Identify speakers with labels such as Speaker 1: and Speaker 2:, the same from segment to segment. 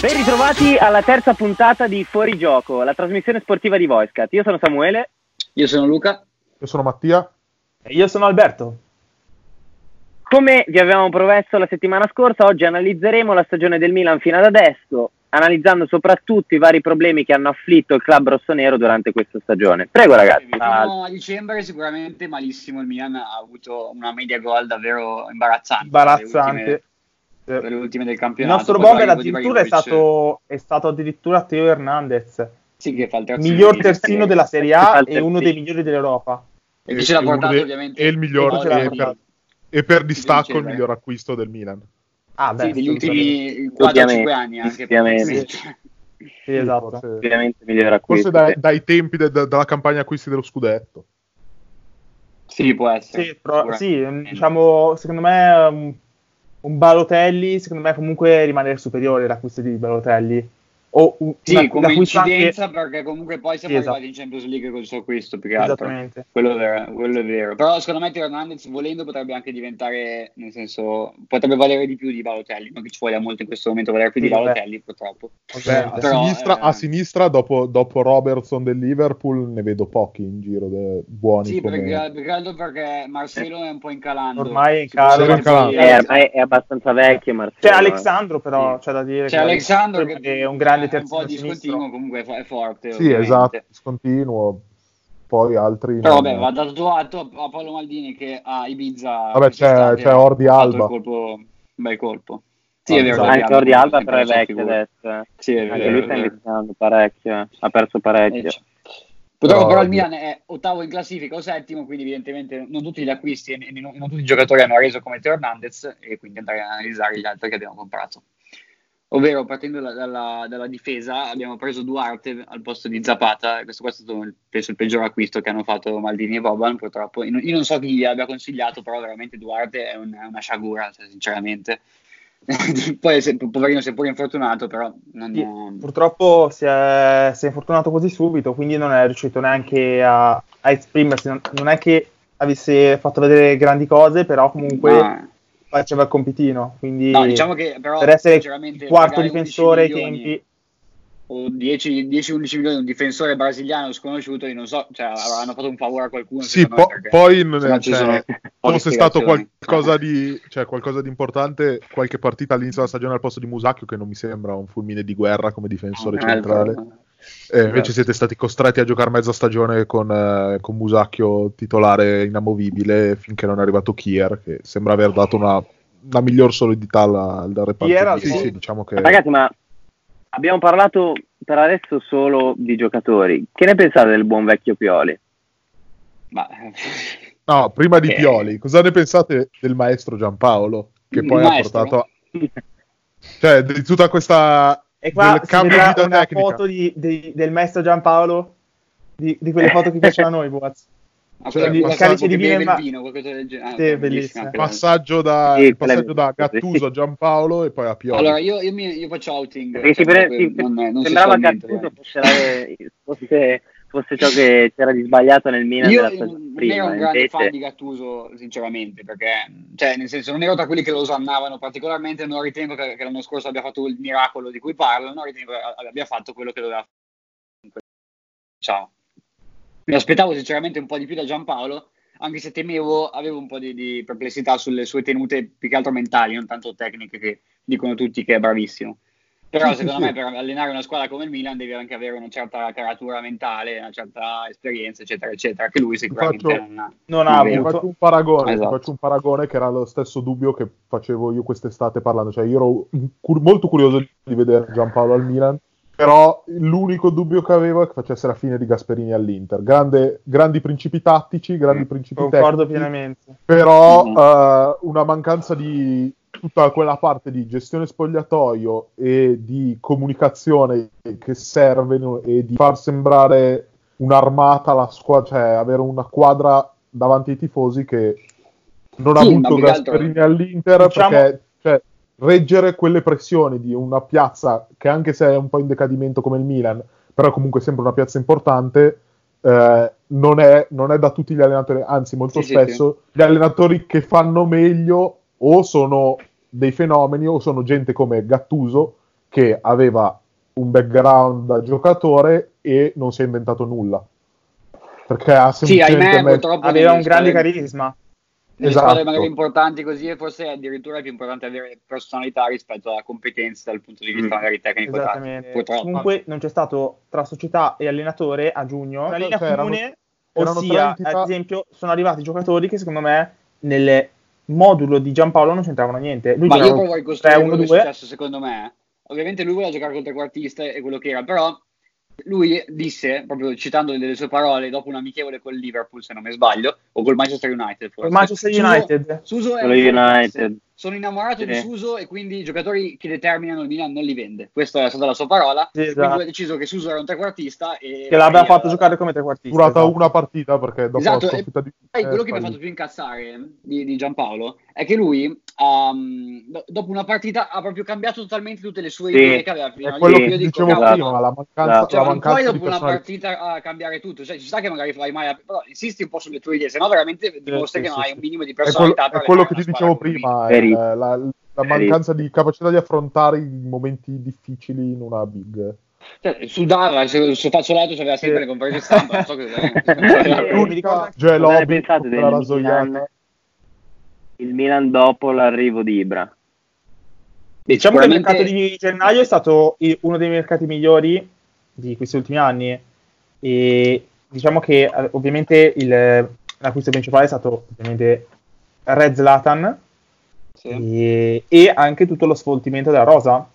Speaker 1: Ben ritrovati alla terza puntata di Fuori Gioco, la trasmissione sportiva di Voicecat. Io sono Samuele.
Speaker 2: Io sono Luca.
Speaker 3: Io sono Mattia.
Speaker 4: E io sono Alberto.
Speaker 1: Come vi avevamo promesso la settimana scorsa, oggi analizzeremo la stagione del Milan fino ad adesso, analizzando soprattutto i vari problemi che hanno afflitto il club rossonero durante questa stagione. Prego ragazzi.
Speaker 2: Fino a dicembre sicuramente malissimo, il Milan ha avuto una media gol davvero imbarazzante.
Speaker 4: Imbarazzante
Speaker 2: per le ultime del campionato.
Speaker 4: Il nostro bomber addirittura è stato, è stato addirittura Teo Hernandez.
Speaker 2: Sì, che fa il
Speaker 4: terzino. Miglior terzino della Serie A e uno dei migliori dell'europa.
Speaker 2: E che ce l'ha portato de- ovviamente.
Speaker 3: E il miglior, e, per, e per distacco il miglior acquisto del Milan.
Speaker 2: Ah, beh, sì, degli ultimi 4-5 anni anche.
Speaker 1: Ovviamente.
Speaker 4: Sì, esatto.
Speaker 1: Forse, ovviamente miglior acquisto.
Speaker 3: Forse dai, dai tempi de- de- della campagna acquisti dello scudetto.
Speaker 2: Sì, può essere.
Speaker 4: Sì, però, sì diciamo, secondo me un Balotelli, secondo me comunque rimane superiore l'acquisto di Balotelli.
Speaker 2: O un, sì, una, come incidenza anche... perché comunque poi siamo sì, arrivati esatto. in Champions League con solo questo più che altro.
Speaker 4: Esattamente.
Speaker 2: Quello è, vero, quello è vero. Però secondo me Teo Hernandez volendo potrebbe anche diventare, nel senso, potrebbe valere di più di Balotelli, non che ci voglia molto in questo momento valere più sì, di Balotelli beh. purtroppo.
Speaker 3: Vabbè, Però, a sinistra, eh... a sinistra dopo, dopo, Robertson del Liverpool ne vedo pochi in giro de... buoni.
Speaker 2: Sì,
Speaker 3: come...
Speaker 2: perché, perché, perché Marcelo è un po' incalando.
Speaker 4: Ormai è in calo.
Speaker 1: È, ormai è abbastanza vecchio Marcelo.
Speaker 4: C'è Alexandro però, c'è da dire.
Speaker 2: C'è Alexandro
Speaker 4: che è un grande terzino
Speaker 2: discontinuo comunque è forte.
Speaker 3: Sì, ovviamente. esatto, discontinuo. Poi altri.
Speaker 2: Però non... vabbè, va dato atto a Paolo Maldini che a Ibiza.
Speaker 3: Vabbè, c'è, c'è Ordi Alba.
Speaker 2: Colpo, un bel colpo.
Speaker 1: Sì, è vero. Anche Ordi Alba, però è vecchio adesso. Eh.
Speaker 2: Sì, è vero.
Speaker 1: Anche lui sta invecchiando parecchio. Ha perso parecchio. Eh,
Speaker 2: Purtroppo però il Milan è ottavo in classifica o settimo, quindi evidentemente non tutti gli acquisti e non, non, tutti i giocatori hanno reso come Teo Hernandez e quindi andare a analizzare gli altri che abbiamo comprato. Ovvero, partendo da, dalla, dalla, difesa, abbiamo preso Duarte al posto di Zapata. Questo qua è stato il, penso, il peggior acquisto che hanno fatto Maldini e Boban. Purtroppo, io, non so chi gli abbia consigliato, però veramente Duarte è, un, è una sciagura, cioè, sinceramente. Poi, se, poverino, si è pure infortunato, però. Non,
Speaker 4: sì, purtroppo si è, si è, infortunato così subito, quindi non è riuscito neanche a, a esprimersi. Non, non, è che avesse fatto vedere grandi cose, però comunque. Ma faceva il compitino. Quindi
Speaker 2: no, diciamo che però,
Speaker 4: per essere il quarto difensore ai tempi
Speaker 2: o 10-11 milioni un difensore brasiliano sconosciuto, io non so, cioè, avranno fatto un favore a qualcuno.
Speaker 3: Sì, po- poi non cioè, fosse stato qualcosa di, cioè, qualcosa di importante, qualche partita all'inizio della stagione al posto di Musacchio, che non mi sembra un fulmine di guerra come difensore no, centrale. Eh, invece siete stati costretti a giocare mezza stagione con, eh, con Musacchio titolare inamovibile finché non è arrivato Kier, che sembra aver dato una, una miglior solidità al, al reparto.
Speaker 4: Kier,
Speaker 3: sì, sì, diciamo che...
Speaker 1: Ragazzi, ma abbiamo parlato per adesso solo di giocatori. Che ne pensate del buon vecchio Pioli?
Speaker 3: Ma... No, prima di Pioli, cosa ne pensate del maestro Giampaolo? Che poi maestro? ha portato... A... Cioè, di tutta questa
Speaker 4: e qua cambio di una foto di, di, del maestro Giampaolo, di, di quelle foto che piacciono a noi, Boaz.
Speaker 2: Cioè, il calice di vino, ma... vino qualcosa del genere. Ah,
Speaker 4: sì, bellissimo.
Speaker 3: Passaggio da, sì, passaggio da Gattuso a Giampaolo e poi a Pioli.
Speaker 2: Allora, io, io, mi, io faccio outing.
Speaker 1: Cioè, pre- non, non sembrava Gattuso fosse, fosse, fosse, ciò che c'era di sbagliato nel Milan
Speaker 2: io non prima, ero un grande invece... fan di Gattuso, sinceramente, perché, cioè, nel senso, non ero tra quelli che lo osannavano particolarmente, non ritengo che, che l'anno scorso abbia fatto il miracolo di cui parlano, ritengo che abbia fatto quello che doveva fare. Ciao mi aspettavo sinceramente un po' di più da Giampaolo, anche se temevo, avevo un po' di, di, perplessità sulle sue tenute più che altro mentali, non tanto tecniche che dicono tutti che è bravissimo. Però secondo me per allenare una squadra come il Milan devi anche avere una certa caratura mentale, una certa esperienza, eccetera, eccetera, che lui sicuramente
Speaker 3: faccio, non ha. Non ha faccio un paragone, esatto. faccio un paragone che era lo stesso dubbio che facevo io quest'estate parlando, cioè io ero cur- molto curioso di vedere Giampaolo al Milan però l'unico dubbio che avevo è che facesse la fine di Gasperini all'Inter. Grande, grandi principi tattici, grandi principi
Speaker 4: Concordo
Speaker 3: tecnici,
Speaker 4: pienamente.
Speaker 3: Però mm-hmm. uh, una mancanza di tutta quella parte di gestione spogliatoio e di comunicazione che serve e di far sembrare un'armata la squadra, cioè avere una quadra davanti ai tifosi che non sì, ha avuto Gasperini altro... all'Inter diciamo... perché cioè, reggere quelle pressioni di una piazza che anche se è un po' in decadimento come il Milan, però comunque sempre una piazza importante, eh, non, è, non, è, da tutti gli allenatori, anzi molto sì, spesso sì. gli allenatori che fanno meglio o sono dei fenomeni o sono gente come Gattuso che aveva un background da giocatore e non si è inventato nulla. Perché ha semplicemente
Speaker 2: sì, ahimè, met-
Speaker 4: aveva un grande carisma.
Speaker 2: Nelle esatto. squadre magari importanti così e forse addirittura è più importante avere personalità rispetto alla competenza dal punto di vista mm. magari tecnico
Speaker 4: Esattamente. Comunque non c'è stato tra società e allenatore a giugno una linea cioè, comune, erano, ossia ad esempio sono arrivati giocatori che secondo me nel modulo di Giampaolo non c'entravano niente.
Speaker 2: Lui Ma io poi vorrei costruire 3, 1, quello 2. che è successo secondo me. Ovviamente lui voleva giocare col trequartista e quello che era, però lui disse, proprio citando delle sue parole, dopo un amichevole col Liverpool, se non mi sbaglio, o col Manchester United.
Speaker 4: Forse. Manchester United.
Speaker 2: Suso, Suso è
Speaker 1: United
Speaker 2: sono innamorato sì. di Suso e quindi i giocatori che determinano il Milan non li vende. Questa è stata la sua parola. Sì, esatto. Quindi ha deciso che Suso era un trequartista e
Speaker 4: che l'aveva fatto era... giocare come trequartista.
Speaker 3: Durata esatto. una partita perché dopo
Speaker 2: esatto. la sconfitta di e quello che mi ha fatto più incazzare di, di Giampaolo è che lui um, do, dopo una partita ha proprio cambiato totalmente tutte le sue sì. idee che aveva
Speaker 3: prima. È quello che dicevo dico, prima, la mancanza,
Speaker 2: cioè,
Speaker 3: la mancanza
Speaker 2: poi dopo una partita a cambiare tutto, cioè ci sta che magari fai mai però insisti un po' sulle tue idee, se no veramente dimostri sì, che non hai un minimo di personalità.
Speaker 3: È quello, è quello che ti dicevo prima, la, la mancanza di capacità di affrontare i momenti difficili in una big.
Speaker 2: Cioè, sudava, se, se faccio l'altro c'aveva sempre le conferenze stampa, non so che
Speaker 3: L'unica Lobby pensate del
Speaker 1: Milan, il Milan dopo l'arrivo di Ibra.
Speaker 4: Diciamo che il mercato di gennaio è stato uno dei mercati migliori di questi ultimi anni. E diciamo che eh, ovviamente il, l'acquisto principale è stato ovviamente Red Zlatan sì. e, e, anche tutto lo sfoltimento della rosa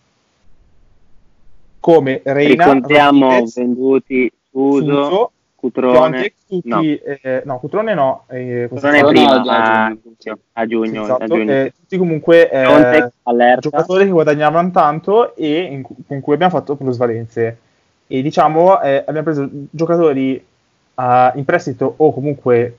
Speaker 4: come Reina
Speaker 1: Ricontiamo Rodriguez, venduti Uso, Suso, Cutrone
Speaker 4: tutti, no. Eh, no, Cutrone no
Speaker 1: eh, Cutrone prima a, a, giugno, a giugno,
Speaker 4: esatto,
Speaker 1: a giugno.
Speaker 4: Eh, tutti comunque eh, giocatori che guadagnavano tanto e in, con cui abbiamo fatto plusvalenze e diciamo eh, abbiamo preso giocatori in prestito o comunque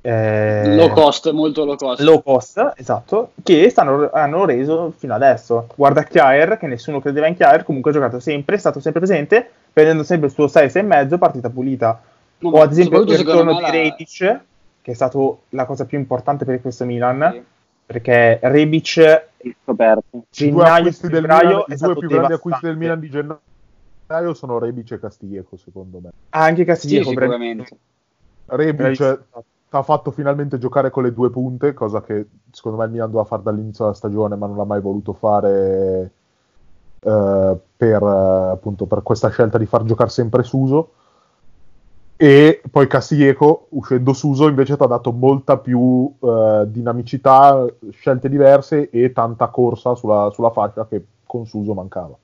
Speaker 2: eh, low cost, molto low cost.
Speaker 4: Low cost, esatto, che stanno, hanno reso fino adesso. Guarda Chiaer, che nessuno credeva in Chiaer, comunque ha giocato sempre, è stato sempre presente, prendendo sempre il suo 6, 6,5, partita pulita. No, o ad esempio il ritorno di la... Rebic, che è stato la cosa più importante per questo Milan, sì. perché Rebic
Speaker 1: scoperto.
Speaker 3: Gennaio, I due, Milan, i due più grandi acquisti del Milan di gennaio sono Rebic e Castiglieco, secondo me.
Speaker 4: Anche Castiglieco,
Speaker 2: sì, sicuramente.
Speaker 3: Rebic ha fatto finalmente giocare con le due punte, cosa che secondo me il Milan doveva fare dall'inizio della stagione, ma non ha mai voluto fare eh, per, appunto, per questa scelta di far giocare sempre Suso. E poi Castiglieco, uscendo Suso, invece ti ha dato molta più eh, dinamicità, scelte diverse e tanta corsa sulla, sulla fascia che con Suso mancava.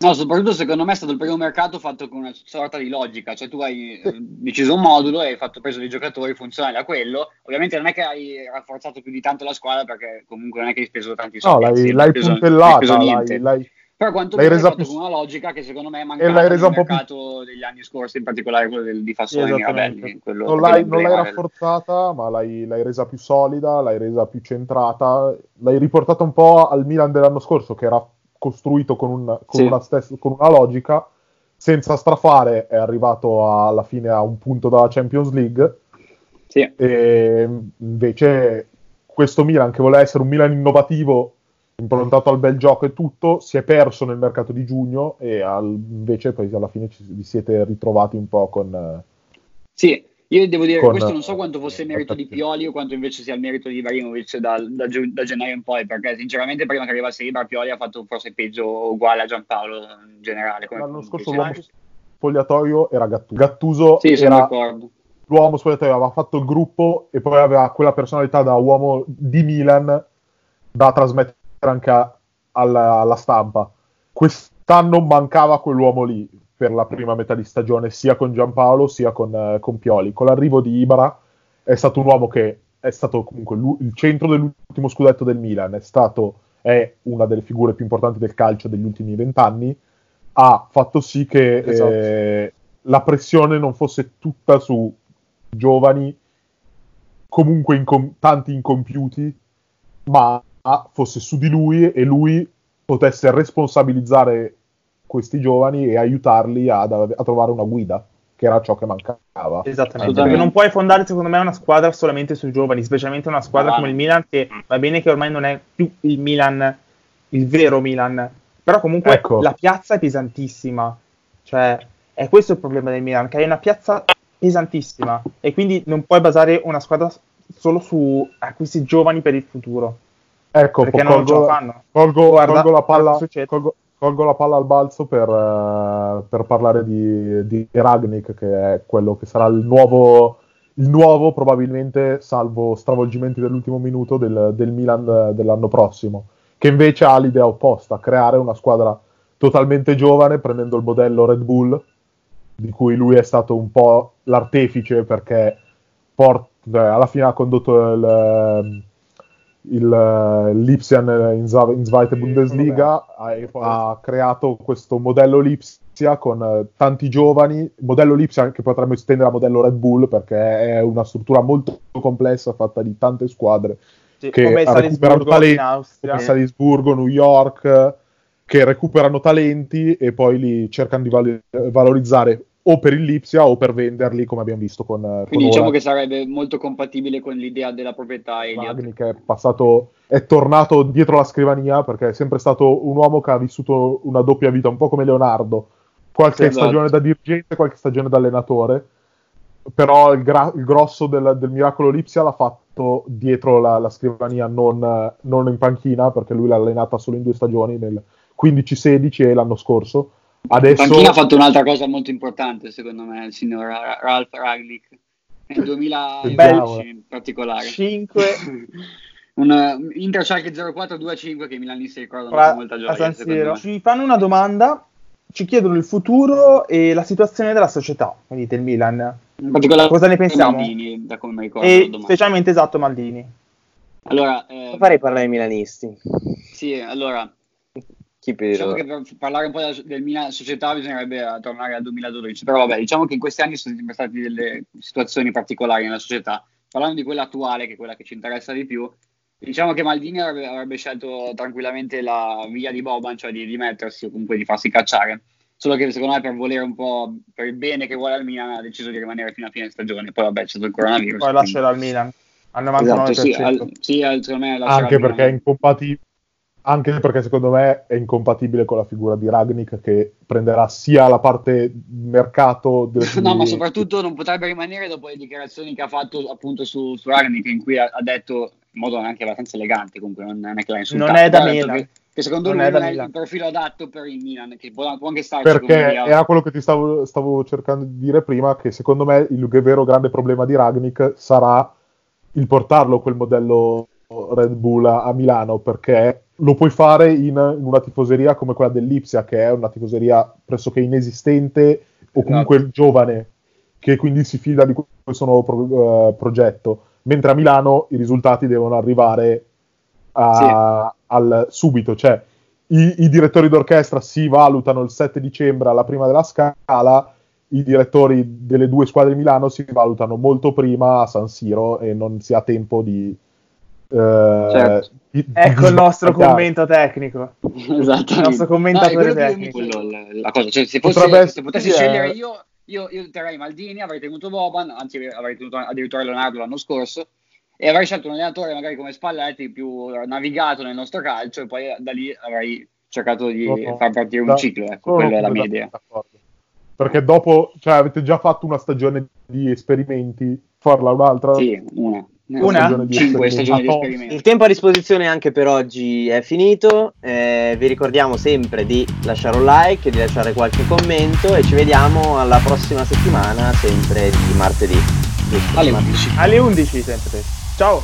Speaker 2: No, soprattutto secondo me è stato il primo mercato fatto con una sorta di logica, cioè tu hai eh, deciso un modulo e hai fatto preso dei giocatori funzionali a quello, ovviamente non è che hai rafforzato più di tanto la squadra perché comunque non è che hai speso tanti soldi.
Speaker 3: No, l'hai, l'hai preso, puntellata, l'hai, l'hai,
Speaker 2: però quanto l'hai resa più... con una logica che secondo me è mancata nel mercato più... degli anni scorsi, in particolare quello del, di Fassoni e Mirabelli.
Speaker 3: Non l'hai, non l'hai rafforzata, ma l'hai, l'hai, resa più solida, l'hai resa più centrata, l'hai riportata un po' al Milan dell'anno scorso che era costruito con, un, con, sì. una, stessa, con una logica, senza strafare è arrivato alla fine a un punto dalla Champions League.
Speaker 2: Sì.
Speaker 3: E invece questo Milan, che voleva essere un Milan innovativo, improntato al bel gioco e tutto, si è perso nel mercato di giugno e al, invece poi alla fine ci, vi siete ritrovati un po' con...
Speaker 2: Sì, io devo dire che questo non so quanto fosse il merito di Pioli o quanto invece sia il merito di Ibrahimovic da, da, da, gennaio in poi, perché sinceramente prima che arrivasse Ibra Pioli ha fatto forse peggio uguale a Giampaolo in generale.
Speaker 3: L'anno scorso l'uomo spogliatoio era Gattuso. Gattuso
Speaker 2: sì,
Speaker 3: era l'uomo spogliatoio, aveva fatto il gruppo e poi aveva quella personalità da uomo di Milan da trasmettere anche a, alla, alla stampa. Quest'anno mancava quell'uomo lì per la prima metà di stagione, sia con Giampaolo sia con, uh, con Pioli. Con l'arrivo di Ibra è stato un uomo che è stato comunque il centro dell'ultimo scudetto del Milan, è stato è una delle figure più importanti del calcio degli ultimi vent'anni, ha fatto sì che esatto. eh, la pressione non fosse tutta su giovani, comunque incom- tanti incompiuti, ma fosse su di lui e lui potesse responsabilizzare questi giovani e aiutarli ad, a trovare una guida, che era ciò che mancava.
Speaker 4: Esattamente, perché non puoi fondare secondo me una squadra solamente sui giovani, specialmente una squadra ah. come il Milan, che va bene che ormai non è più il Milan, il vero Milan, Però comunque ecco. la piazza è pesantissima. Cioè, è questo il problema del Milan, che è una piazza pesantissima e quindi non puoi basare una squadra solo su acquisti giovani per il futuro.
Speaker 3: Ecco, perché colgo, non ce lo fanno. Colgo, Guarda, colgo, la palla, colgo, colgo, la palla, al balzo per, uh, per parlare di, di, Ragnik, che è quello che sarà il nuovo, il nuovo, probabilmente, salvo stravolgimenti dell'ultimo minuto, del, del Milan dell'anno prossimo, che invece ha l'idea opposta, creare una squadra totalmente giovane, prendendo il modello Red Bull, di cui lui è stato un po' l'artefice perché port- eh, alla fine ha condotto il, il, l'Ipsian in, in Zweite Bundesliga, ha, ha, creato questo modello Lipsia con eh, tanti giovani, modello Lipsia che potremmo estendere a modello Red Bull perché è una struttura molto complessa fatta di tante squadre sì, che recuperano talenti, come Salisburgo, New York, che recuperano talenti e poi li cercano di val- valorizzare o per il Lipsia o per venderli come abbiamo visto con
Speaker 2: quindi con diciamo ora. che sarebbe molto compatibile con l'idea della proprietà
Speaker 3: Magni che è passato è tornato dietro la scrivania perché è sempre stato un uomo che ha vissuto una doppia vita un po' come Leonardo qualche esatto. stagione da dirigente qualche stagione da allenatore però il, gra- il grosso del, del, miracolo Lipsia l'ha fatto dietro la, la scrivania non, non in panchina perché lui l'ha allenata solo in due stagioni nel 15-16 e l'anno scorso.
Speaker 2: Adesso... Panchina ha fatto un'altra cosa molto importante, secondo me, il signor Ralph Ragnick, nel 2011 in particolare.
Speaker 4: 5...
Speaker 2: un uh, Inter Schalke 04-2-5 che i milanisti ricordano con molta gioia.
Speaker 4: Ci fanno una domanda, ci chiedono il futuro e la situazione della società, quindi del Milan. Cosa ne pensiamo?
Speaker 2: Maldini, da come mi ricordo.
Speaker 4: E specialmente esatto Maldini.
Speaker 1: Allora, eh, farei parlare ai milanisti.
Speaker 2: Sì, allora, Diciamo che per parlare un po' della, del Milan società bisognerebbe tornare al 2012, però vabbè, diciamo che in questi anni sono sempre state delle situazioni particolari nella società. Parlando di quella attuale, che è quella che ci interessa di più, diciamo che Maldini avrebbe, avrebbe scelto tranquillamente la via di Boban, cioè di dimettersi o comunque di farsi cacciare. Solo che secondo me per volere un po' per il bene che vuole al Milan ha deciso di rimanere fino a fine stagione. Poi vabbè c'è stato il coronavirus.
Speaker 4: Poi lascerà al Milan al 99%. Esatto, sì, al,
Speaker 2: sì, secondo me
Speaker 3: Anche perché è incompatibile anche perché secondo me è incompatibile con la figura di Ragnik che prenderà sia la parte mercato
Speaker 2: del no ma soprattutto non potrebbe rimanere dopo le dichiarazioni che ha fatto appunto su, su Ragnik in cui ha, ha, detto in modo anche abbastanza elegante comunque non, è che l'ha insultato
Speaker 4: non è da Milan.
Speaker 2: che, che secondo non lui è non è il profilo adatto per il Milan che può, può anche starci
Speaker 3: perché era quello che ti stavo, stavo, cercando di dire prima che secondo me il vero grande problema di Ragnik sarà il portarlo quel modello Red Bull a, Milano perché lo puoi fare in, in, una tifoseria come quella dell'Ipsia, che è una tifoseria pressoché inesistente o comunque esatto. giovane, che quindi si fida di questo nuovo pro, uh, progetto. Mentre a Milano i risultati devono arrivare a, sì. al, subito, cioè i, i, direttori d'orchestra si valutano il 7 dicembre alla prima della scala, i direttori delle due squadre di Milano si valutano molto prima a San Siro e non si ha tempo di,
Speaker 4: Uh, certo. ecco il nostro commento tecnico.
Speaker 2: Esatto.
Speaker 4: Il nostro commentatore no, tecnico.
Speaker 2: La, la cosa, cioè, se, fosse, se potessi sì, scegliere io, io, io terrei Maldini, avrei tenuto Boban, anzi avrei tenuto addirittura Leonardo l'anno scorso e avrei scelto un allenatore magari come Spalletti più navigato nel nostro calcio e poi da lì avrei cercato di no, far partire un ciclo, ecco, no, quella è la mia idea.
Speaker 3: Perché dopo, cioè avete già fatto una stagione di esperimenti, farla un'altra?
Speaker 2: Sì, una
Speaker 4: una?
Speaker 2: Cinque stagioni di esperimento.
Speaker 1: Il tempo a disposizione anche per oggi è finito. Eh, vi ricordiamo sempre di lasciare un like, di lasciare qualche commento e ci vediamo alla prossima settimana, sempre di martedì.
Speaker 4: Alle 11. Alle 11 sempre. Ciao.